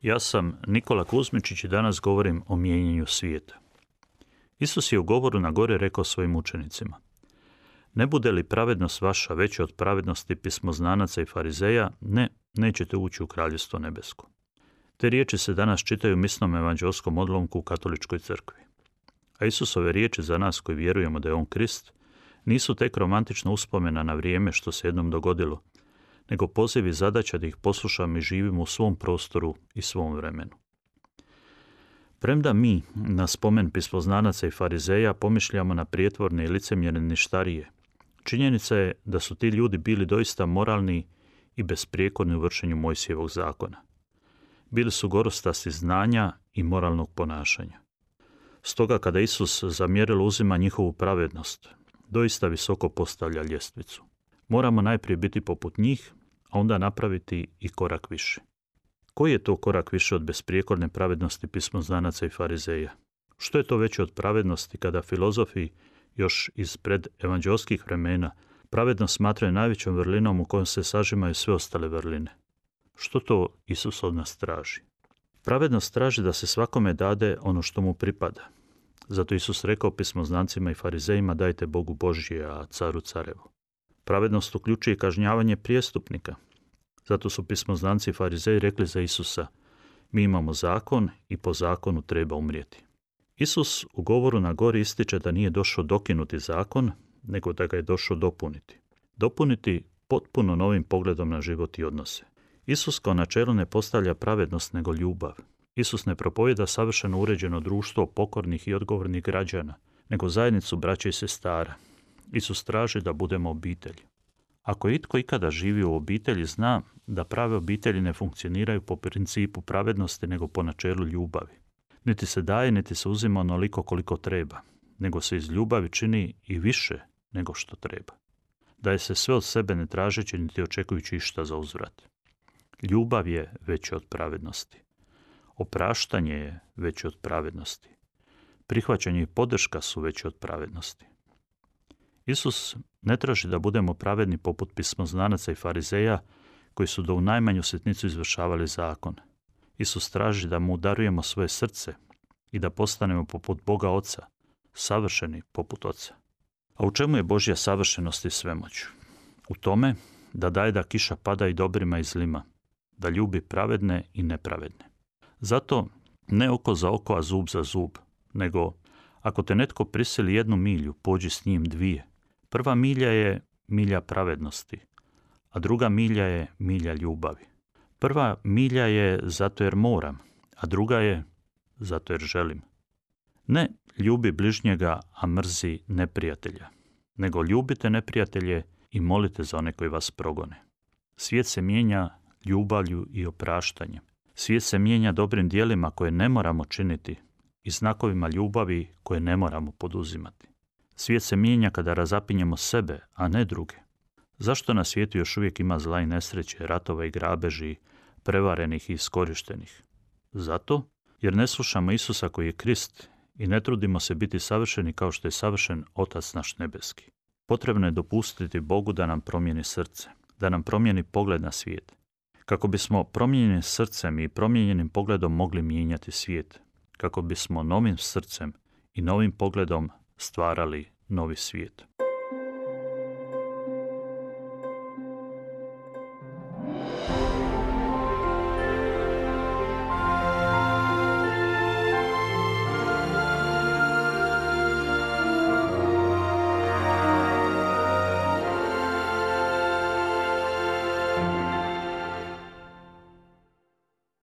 Ja sam Nikola Kuzmičić i danas govorim o mijenjanju svijeta. Isus je u govoru na gore rekao svojim učenicima. Ne bude li pravednost vaša veća od pravednosti pismoznanaca i farizeja, ne, nećete ući u kraljevstvo nebesko. Te riječi se danas čitaju u misnom evanđelskom odlomku u katoličkoj crkvi. A Isusove riječi za nas koji vjerujemo da je On Krist, nisu tek romantična uspomena na vrijeme što se jednom dogodilo, nego poziv i zadaća da ih poslušamo i živimo u svom prostoru i svom vremenu. Premda mi, na spomen pispoznanaca i farizeja, pomišljamo na prijetvorne i licemjerne ništarije, činjenica je da su ti ljudi bili doista moralni i besprijekorni u vršenju Mojsijevog zakona. Bili su gorostasi znanja i moralnog ponašanja. Stoga kada Isus zamjerilo uzima njihovu pravednost, doista visoko postavlja ljestvicu. Moramo najprije biti poput njih, a onda napraviti i korak više. Koji je to korak više od besprijekorne pravednosti pismoznanaca i farizeja? Što je to veće od pravednosti kada filozofi još iz pred evanđelskih vremena pravednost smatraju najvećom vrlinom u kojom se sažimaju sve ostale vrline? Što to Isus od nas traži? Pravednost traži da se svakome dade ono što mu pripada. Zato Isus rekao pismoznancima i farizejima dajte Bogu Božje, a caru carevo. Pravednost uključuje kažnjavanje prijestupnika. Zato su pismoznanci i farizeji rekli za Isusa, mi imamo zakon i po zakonu treba umrijeti. Isus u govoru na gori ističe da nije došao dokinuti zakon, nego da ga je došao dopuniti. Dopuniti potpuno novim pogledom na život i odnose. Isus kao načelo ne postavlja pravednost nego ljubav. Isus ne propovjeda savršeno uređeno društvo pokornih i odgovornih građana, nego zajednicu braća i sestara, Isus traži da budemo obitelj. Ako itko ikada živi u obitelji, zna da prave obitelji ne funkcioniraju po principu pravednosti, nego po načelu ljubavi. Niti se daje, niti se uzima onoliko koliko treba, nego se iz ljubavi čini i više nego što treba. Daje se sve od sebe ne tražeći niti očekujući išta za uzvrat. Ljubav je veća od pravednosti. Opraštanje je veće od pravednosti. Prihvaćanje i podrška su veće od pravednosti. Isus ne traži da budemo pravedni poput pismoznanaca i farizeja koji su do u najmanju sitnicu izvršavali zakon. Isus traži da mu darujemo svoje srce i da postanemo poput Boga Oca, savršeni poput Oca. A u čemu je Božja savršenost i svemoć? U tome da daje da kiša pada i dobrima i zlima, da ljubi pravedne i nepravedne. Zato ne oko za oko, a zub za zub, nego ako te netko prisili jednu milju, pođi s njim dvije. Prva milja je milja pravednosti, a druga milja je milja ljubavi. Prva milja je zato jer moram, a druga je zato jer želim. Ne ljubi bližnjega, a mrzi neprijatelja, nego ljubite neprijatelje i molite za one koji vas progone. Svijet se mijenja ljubavlju i opraštanjem. Svijet se mijenja dobrim dijelima koje ne moramo činiti i znakovima ljubavi koje ne moramo poduzimati. Svijet se mijenja kada razapinjemo sebe, a ne druge. Zašto na svijetu još uvijek ima zla i nesreće, ratova i grabeži, prevarenih i iskorištenih? Zato jer ne slušamo Isusa koji je Krist i ne trudimo se biti savršeni kao što je savršen Otac naš nebeski. Potrebno je dopustiti Bogu da nam promijeni srce, da nam promijeni pogled na svijet. Kako bismo promijenjenim srcem i promijenjenim pogledom mogli mijenjati svijet, kako bismo novim srcem i novim pogledom stvarali novi svijet.